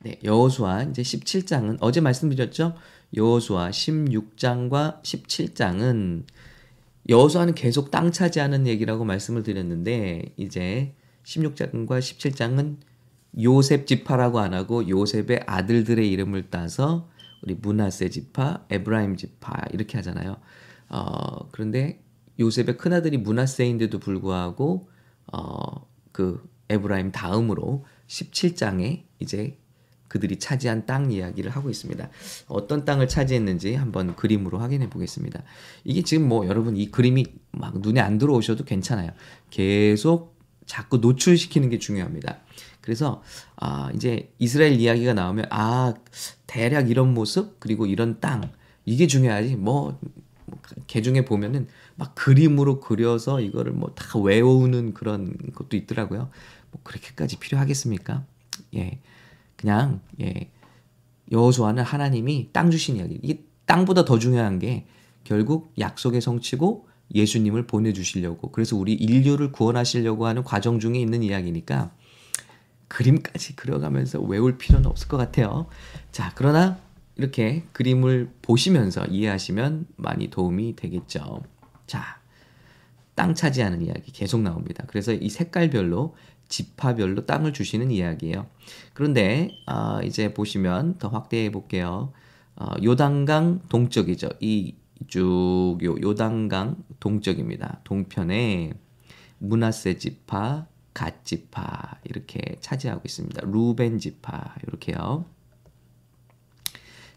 네, 여호수아 이제 17장은 어제 말씀드렸죠? 여호수아 16장과 17장은 여호수아는 계속 땅 차지하는 얘기라고 말씀을 드렸는데 이제 16장과 17장은 요셉 지파라고 안 하고 요셉의 아들들의 이름을 따서 우리 문하세 지파, 에브라임 지파 이렇게 하잖아요. 어, 그런데 요셉의 큰아들이 문하세인데도 불구하고 어, 그 에브라임 다음으로 17장에 이제 그들이 차지한 땅 이야기를 하고 있습니다. 어떤 땅을 차지했는지 한번 그림으로 확인해 보겠습니다. 이게 지금 뭐 여러분 이 그림이 막 눈에 안 들어오셔도 괜찮아요. 계속 자꾸 노출시키는 게 중요합니다. 그래서 아 이제 이스라엘 이야기가 나오면 아 대략 이런 모습 그리고 이런 땅 이게 중요하지 뭐 개중에 보면은 막 그림으로 그려서 이거를 뭐 다 외우는 그런 것도 있더라고요. 뭐 그렇게까지 필요하겠습니까? 예. 그냥 예. 여호수아는 하나님이 땅 주신 이야기. 이 땅보다 더 중요한 게 결국 약속의 성취고 예수님을 보내주시려고 그래서 우리 인류를 구원하시려고 하는 과정 중에 있는 이야기니까 그림까지 그려가면서 외울 필요는 없을 것 같아요. 자, 그러나 이렇게 그림을 보시면서 이해하시면 많이 도움이 되겠죠. 자, 땅 차지하는 이야기 계속 나옵니다. 그래서 이 색깔별로 지파별로 땅을 주시는 이야기예요. 그런데 어, 이제 보시면 더 확대해 볼게요. 어, 요단강 동쪽이죠. 이쭉 요단강 동쪽입니다. 동편에 문하세 지파, 갓 지파 이렇게 차지하고 있습니다. 루벤 지파 이렇게요.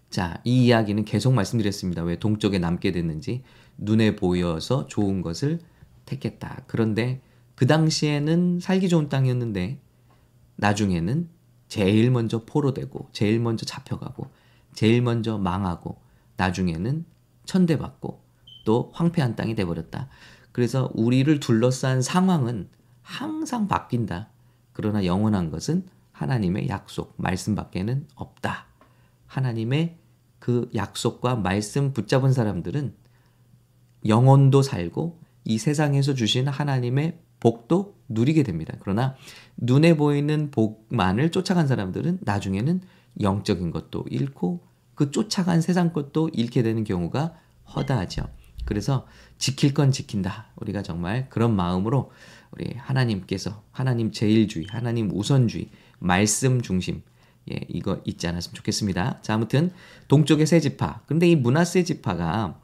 자, 이 이야기는 계속 말씀드렸습니다. 왜 동쪽에 남게 됐는지 눈에 보여서 좋은 것을 택했다. 그런데 그 당시에는 살기 좋은 땅이었는데 나중에는 제일 먼저 포로되고 제일 먼저 잡혀가고 제일 먼저 망하고 나중에는 천대받고 또 황폐한 땅이 돼버렸다. 그래서 우리를 둘러싼 상황은 항상 바뀐다. 그러나 영원한 것은 하나님의 약속, 말씀밖에는 없다. 하나님의 그 약속과 말씀 붙잡은 사람들은 영혼도 살고 이 세상에서 주신 하나님의 복도 누리게 됩니다. 그러나 눈에 보이는 복만을 쫓아간 사람들은 나중에는 영적인 것도 잃고 그 쫓아간 세상 것도 잃게 되는 경우가 허다하죠. 그래서 지킬 건 지킨다. 우리가 정말 그런 마음으로 우리 하나님께서 하나님 제일주의, 하나님 우선주의, 말씀 중심 예, 이거 잊지 않았으면 좋겠습니다. 자, 아무튼 동쪽의 세 지파. 근데 이 문하세 지파가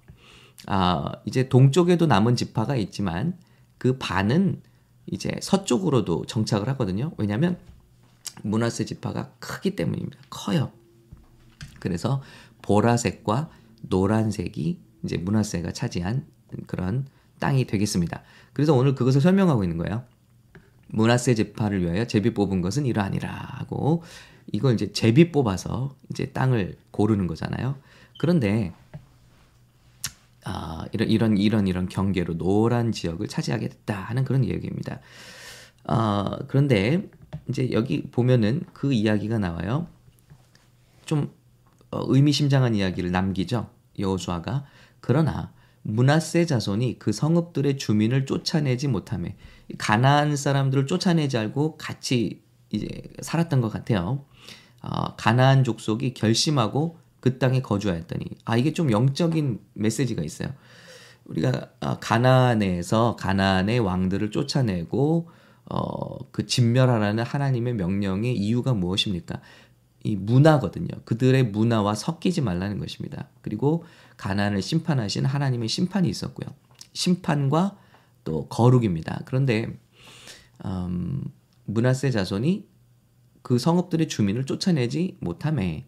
아, 이제 동쪽에도 남은 지파가 있지만 그 반은 이제 서쪽으로도 정착을 하거든요. 왜냐하면 문하세 지파가 크기 때문입니다. 커요. 그래서 보라색과 노란색이 이제 문하세가 차지한 그런 땅이 되겠습니다. 그래서 오늘 그것을 설명하고 있는 거예요. 문하세 지파를 위하여 제비 뽑은 것은 이러하니라 하고 이걸 이제 제비 뽑아서 이제 땅을 고르는 거잖아요. 그런데 아, 이런 이런 이런 이런 경계로 노란 지역을 차지하게 됐다 하는 그런 이야기입니다. 아, 그런데 이제 여기 보면은 그 이야기가 나와요. 좀 어, 의미심장한 이야기를 남기죠. 여호수아가 그러나 문하세 자손이 그 성읍들의 주민을 쫓아내지 못함에 가나안 사람들을 쫓아내지 않고 같이 이제 살았던 것 같아요. 어, 가나안 족속이 결심하고 그 땅에 거주하였더니 아 이게 좀 영적인 메시지가 있어요. 우리가 아, 가나안에서 가나안의 왕들을 쫓아내고 어, 그 진멸하라는 하나님의 명령의 이유가 무엇입니까? 이 문화거든요. 그들의 문화와 섞이지 말라는 것입니다. 그리고 가나안을 심판하신 하나님의 심판이 있었고요. 심판과 또 거룩입니다. 그런데 음, 문하세 자손이 그 성읍들의 주민을 쫓아내지 못함에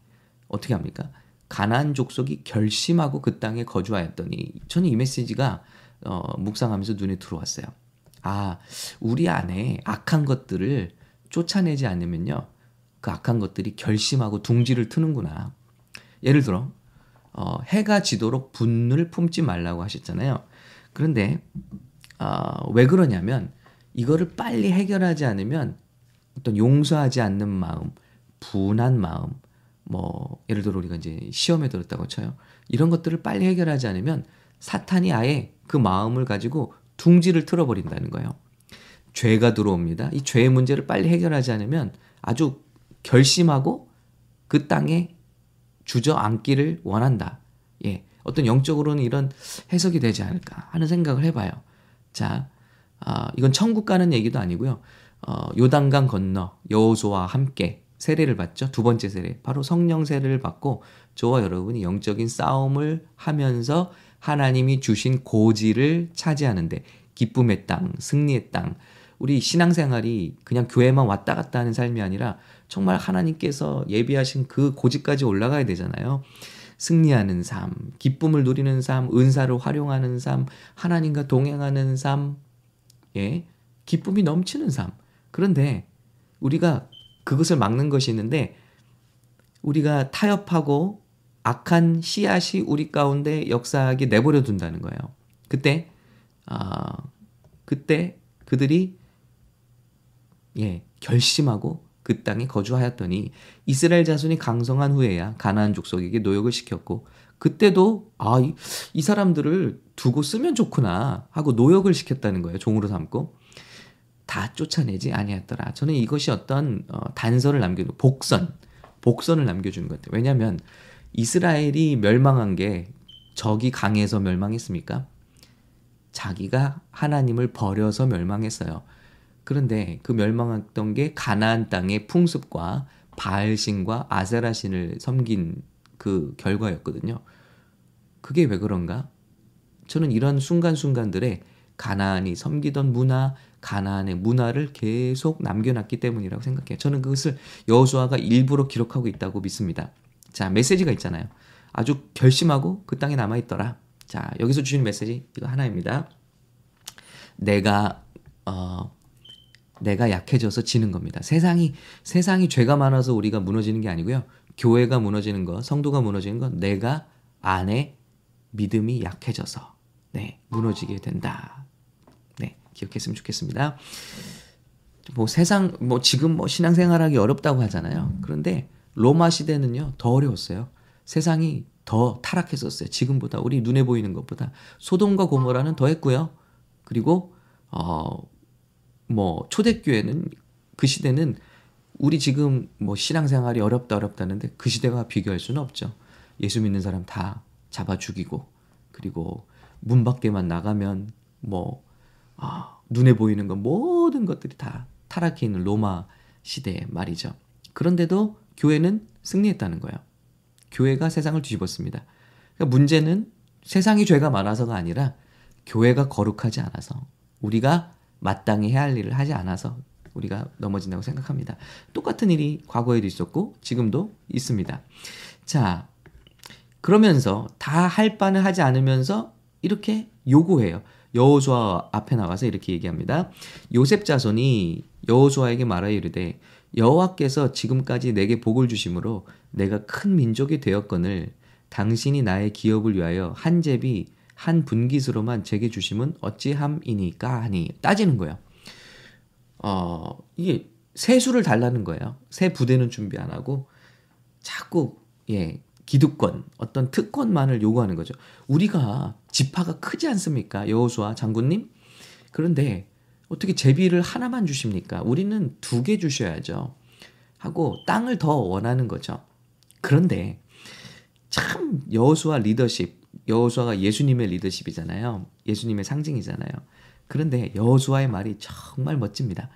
어떻게 합니까? 가나안 족속이 결심하고 그 땅에 거주하였더니 저는 이 메시지가 어, 묵상하면서 눈에 들어왔어요. 아, 우리 안에 악한 것들을 쫓아내지 않으면요. 그 악한 것들이 결심하고 둥지를 트는구나. 예를 들어, 어, 해가 지도록 분을 품지 말라고 하셨잖아요. 그런데, 어, 왜 그러냐면, 이거를 빨리 해결하지 않으면 어떤 용서하지 않는 마음, 분한 마음, 뭐 예를 들어 우리가 이제 시험에 들었다고 쳐요. 이런 것들을 빨리 해결하지 않으면 사탄이 아예 그 마음을 가지고 둥지를 틀어버린다는 거예요. 죄가 들어옵니다. 이 죄의 문제를 빨리 해결하지 않으면 아주 결심하고 그 땅에 주저앉기를 원한다. 예. 어떤 영적으로는 이런 해석이 되지 않을까 하는 생각을 해봐요. 자, 아, 이건 천국 가는 얘기도 아니고요. 어, 요단강 건너 여호수와 함께 세례를 받죠. 두 번째 세례. 바로 성령 세례를 받고 저와 여러분이 영적인 싸움을 하면서 하나님이 주신 고지를 차지하는데 기쁨의 땅, 승리의 땅. 우리 신앙생활이 그냥 교회만 왔다 갔다 하는 삶이 아니라 정말 하나님께서 예비하신 그 고지까지 올라가야 되잖아요. 승리하는 삶, 기쁨을 누리는 삶, 은사를 활용하는 삶, 하나님과 동행하는 삶, 예, 기쁨이 넘치는 삶. 그런데 우리가 그것을 막는 것이 있는데 우리가 타협하고 악한 씨앗이 우리 가운데 역사하게 내버려 둔다는 거예요. 그때 아 그때 그들이 예 결심하고 그 땅에 거주하였더니 이스라엘 자손이 강성한 후에야 가나안 족속에게 노역을 시켰고 그때도 아이 사람들을 두고 쓰면 좋구나 하고 노역을 시켰다는 거예요 종으로 삼고 다 쫓아내지 아니었더라. 저는 이것이 어떤 어, 단서를 남겨주 복선, 복선을 남겨주는 것 같아요. 왜냐하면 이스라엘이 멸망한 게 적이 강해서 멸망했습니까? 자기가 하나님을 버려서 멸망했어요. 그런데 그 멸망했던 게 가나안 땅의 풍습과 바알신과 아세라신을 섬긴 그 결과였거든요. 그게 왜 그런가? 저는 이런 순간순간들에 가나안이 섬기던 문화, 가나안의 문화를 계속 남겨놨기 때문이라고 생각해요. 저는 그것을 여호수아가 일부러 기록하고 있다고 믿습니다. 자, 메시지가 있잖아요. 아주 결심하고 그 땅에 남아 있더라. 자, 여기서 주신 메시지 이거 하나입니다. 내가 어 내가 약해져서 지는 겁니다. 세상이 세상이 죄가 많아서 우리가 무너지는 게 아니고요. 교회가 무너지는 거, 성도가 무너지는 건 내가 안에 믿음이 약해져서 네, 무너지게 된다. 기억했으면 좋겠습니다. 뭐 세상 뭐 지금 뭐 신앙생활하기 어렵다고 하잖아요. 그런데 로마 시대는요 더 어려웠어요. 세상이 더 타락했었어요. 지금보다 우리 눈에 보이는 것보다 소돔과 고모라는 더 했고요. 그리고 어 뭐 초대교회는 그 시대는 우리 지금 뭐 신앙생활이 어렵다 어렵다는데 그 시대와 비교할 수는 없죠. 예수 믿는 사람 다 잡아 죽이고 그리고 문 밖에만 나가면 뭐 아, 눈에 보이는 것 모든 것들이 다 타락해 있는 로마 시대 말이죠. 그런데도 교회는 승리했다는 거예요. 교회가 세상을 뒤집었습니다. 그러니까 문제는 세상이 죄가 많아서가 아니라 교회가 거룩하지 않아서 우리가 마땅히 해야 할 일을 하지 않아서 우리가 넘어진다고 생각합니다. 똑같은 일이 과거에도 있었고 지금도 있습니다. 자, 그러면서 다 할 바는 하지 않으면서 이렇게 요구해요. 여호수아 앞에 나가서 이렇게 얘기합니다. 요셉 자손이 여호수아에게 말하여 이르되 여호와께서 지금까지 내게 복을 주심으로 내가 큰 민족이 되었거늘 당신이 나의 기업을 위하여 한 제비 한 분깃으로만 제게 주심은 어찌함이니까 하니 따지는 거예요. 어 이게 세수를 달라는 거예요. 새 부대는 준비 안 하고 자꾸 예 기득권, 어떤 특권만을 요구하는 거죠. 우리가 지파가 크지 않습니까? 여호수아 장군님? 그런데 어떻게 제비를 하나만 주십니까? 우리는 두 개 주셔야죠. 하고 땅을 더 원하는 거죠. 그런데 참 여호수아 리더십, 여호수아가 예수님의 리더십이잖아요. 예수님의 상징이잖아요. 그런데 여호수아의 말이 정말 멋집니다.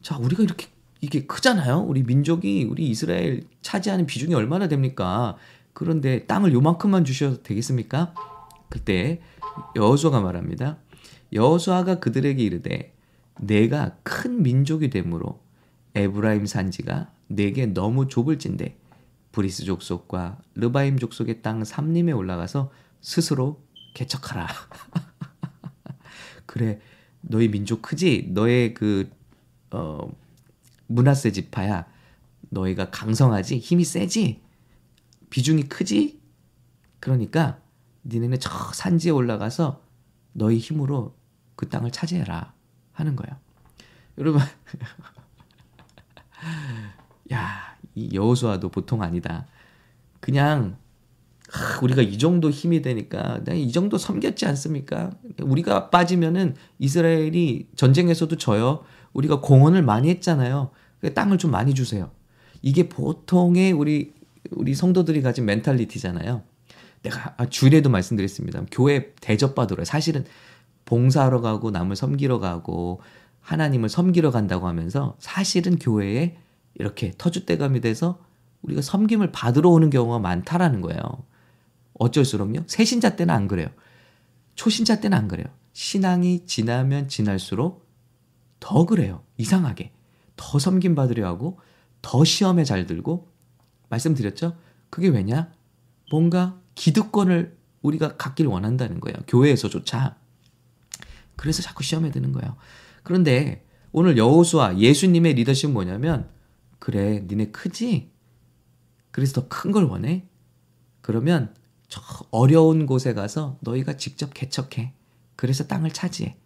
자, 우리가 이렇게 이게 크잖아요. 우리 민족이 우리 이스라엘 차지하는 비중이 얼마나 됩니까? 그런데 땅을 요만큼만 주셔도 되겠습니까? 그때 여호수아가 말합니다. 여호수아가 그들에게 이르되 내가 큰 민족이 되므로 에브라임 산지가 내게 너무 좁을진데 브리스 족속과 르바임 족속의 땅 삼림에 올라가서 스스로 개척하라. 그래 너희 민족 크지? 너의 그 어, 문하세 지파야. 너희가 강성하지? 힘이 세지? 비중이 크지? 그러니까 니네는 저 산지에 올라가서 너희 힘으로 그 땅을 차지해라 하는 거예요. 여러분, 야, 이 여호수아도 보통 아니다. 그냥 우리가 이 정도 힘이 되니까 이 정도 섬겼지 않습니까? 우리가 빠지면은 이스라엘이 전쟁에서도 져요. 우리가 공헌을 많이 했잖아요. 땅을 좀 많이 주세요. 이게 보통의 우리 우리 성도들이 가진 멘탈리티잖아요. 내가 아, 주례도 말씀드렸습니다. 교회 대접받으러 사실은 봉사하러 가고 남을 섬기러 가고 하나님을 섬기러 간다고 하면서 사실은 교회에 이렇게 터줏대감이 돼서 우리가 섬김을 받으러 오는 경우가 많다라는 거예요. 어쩔수록요. 새신자 때는 안 그래요. 초신자 때는 안 그래요. 신앙이 지나면 지날수록 더 그래요. 이상하게. 더 섬김 받으려 하고 더 시험에 잘 들고 말씀드렸죠? 그게 왜냐? 뭔가 기득권을 우리가 갖길 원한다는 거예요. 교회에서조차. 그래서 자꾸 시험에 드는 거예요. 그런데 오늘 여호수아 예수님의 리더십은 뭐냐면 그래 니네 크지? 그래서 더 큰 걸 원해? 그러면 저 어려운 곳에 가서 너희가 직접 개척해. 그래서 땅을 차지해.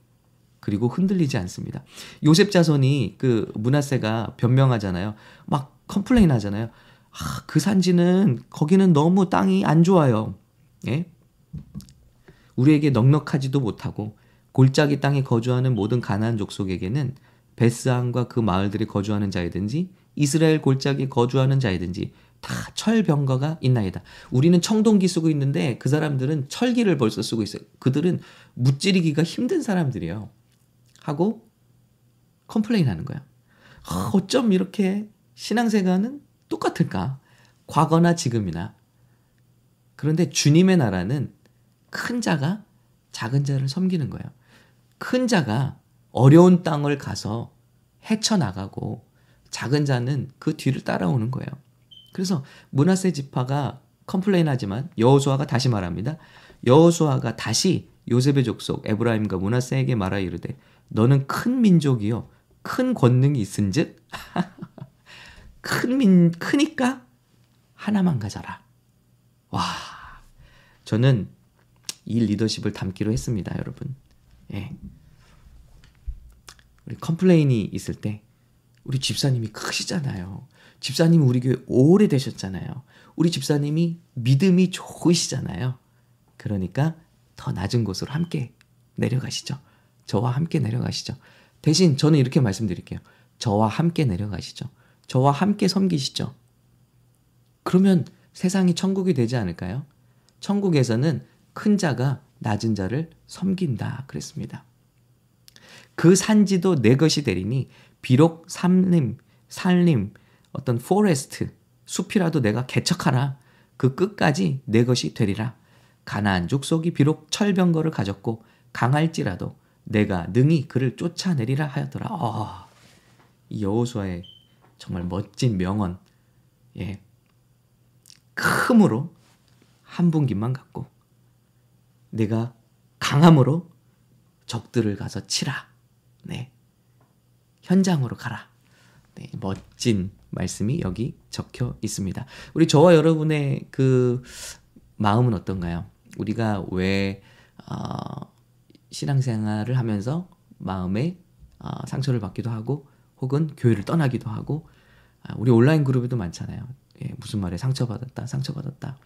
그리고 흔들리지 않습니다. 요셉 자손이 그 므낫세가 변명하잖아요. 막 complain 하잖아요. 아, 그 산지는 거기는 너무 땅이 안 좋아요. 예? 우리에게 넉넉하지도 못하고 골짜기 땅에 거주하는 모든 가나안 족속에게는 벧스안과 그 마을들에 거주하는 자이든지 이스라엘 골짜기에 거주하는 자이든지 다 철병거가 있나이다. 우리는 청동기 쓰고 있는데 그 사람들은 철기를 벌써 쓰고 있어요. 그들은 무찌르기가 힘든 사람들이에요. 하고 complain 하는 거야. 아, 어쩜 이렇게 신앙생활은 똑같을까? 과거나 지금이나. 그런데 주님의 나라는 큰 자가 작은 자를 섬기는 거예요. 큰 자가 어려운 땅을 가서 헤쳐나가고 작은 자는 그 뒤를 따라오는 거예요. 그래서 므낫세 지파가 complain 하지만 여호수아가 다시 말합니다. 여호수아가 다시 요셉의 족속 에브라임과 므낫세에게 말하여 이르되 너는 큰 민족이요 큰 권능이 있은즉 큰 민 크니까 하나만 가져라. 와 저는 이 리더십을 닮기로 했습니다, 여러분. 예. 우리 complain이 있을 때 우리 집사님이 크시잖아요. 집사님 우리 교회 오래 되셨잖아요. 우리 집사님이 믿음이 좋으시잖아요. 그러니까 더 낮은 곳으로 함께 내려가시죠. 저와 함께 내려가시죠. 대신 저는 이렇게 말씀드릴게요. 저와 함께 내려가시죠. 저와 함께 섬기시죠. 그러면 세상이 천국이 되지 않을까요? 천국에서는 큰 자가 낮은 자를 섬긴다 그랬습니다. 그 산지도 내 것이 되리니 비록 산림, 산림, 어떤 forest, 숲이라도 네가 개척하라. 그 끝까지 네 것이 되리라. 가나안 족속이 비록 철병거를 가졌고 강할지라도 내가 능히 그를 쫓아내리라 하였더라. 어, 여호수아의 정말 멋진 명언. 예. 큼으로 한 분기만 갖고 내가 강함으로 적들을 가서 치라. 네. 현장으로 가라. 네, 멋진 말씀이 여기 적혀 있습니다. 우리 저와 여러분의 그 마음은 어떤가요? 우리가 왜 어, 신앙생활을 하면서 마음에 어, 상처를 받기도 하고 혹은 교회를 떠나기도 하고 아, 우리 온라인 그룹에도 많잖아요. 예, 무슨 말에 상처받았다, 상처받았다.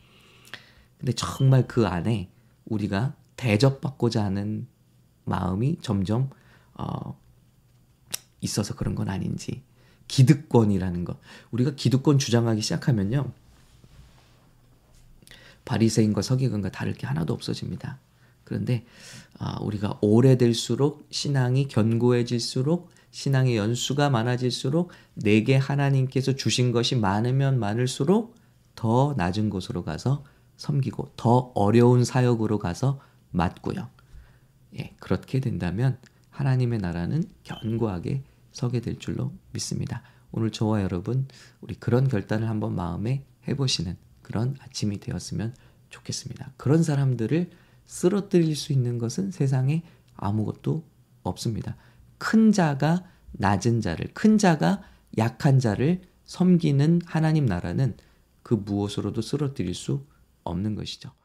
근데 정말 그 안에 우리가 대접받고자 하는 마음이 점점 어, 있어서 그런 건 아닌지 기득권이라는 것 우리가 기득권 주장하기 시작하면요 바리새인과 서기관과 다를 게 하나도 없어집니다. 그런데 아, 우리가 오래될수록 신앙이 견고해질수록 신앙의 연수가 많아질수록 내게 하나님께서 주신 것이 많으면 많을수록 더 낮은 곳으로 가서 섬기고 더 어려운 사역으로 가서 맡고요. 예, 그렇게 된다면 하나님의 나라는 견고하게 서게 될 줄로 믿습니다. 오늘 저와 여러분 우리 그런 결단을 한번 마음에 해보시는 그런 아침이 되었으면 좋겠습니다. 그런 사람들을 쓰러뜨릴 수 있는 것은 세상에 아무것도 없습니다. 큰 자가 낮은 자를, 큰 자가 약한 자를 섬기는 하나님 나라는 그 무엇으로도 쓰러뜨릴 수 없는 것이죠.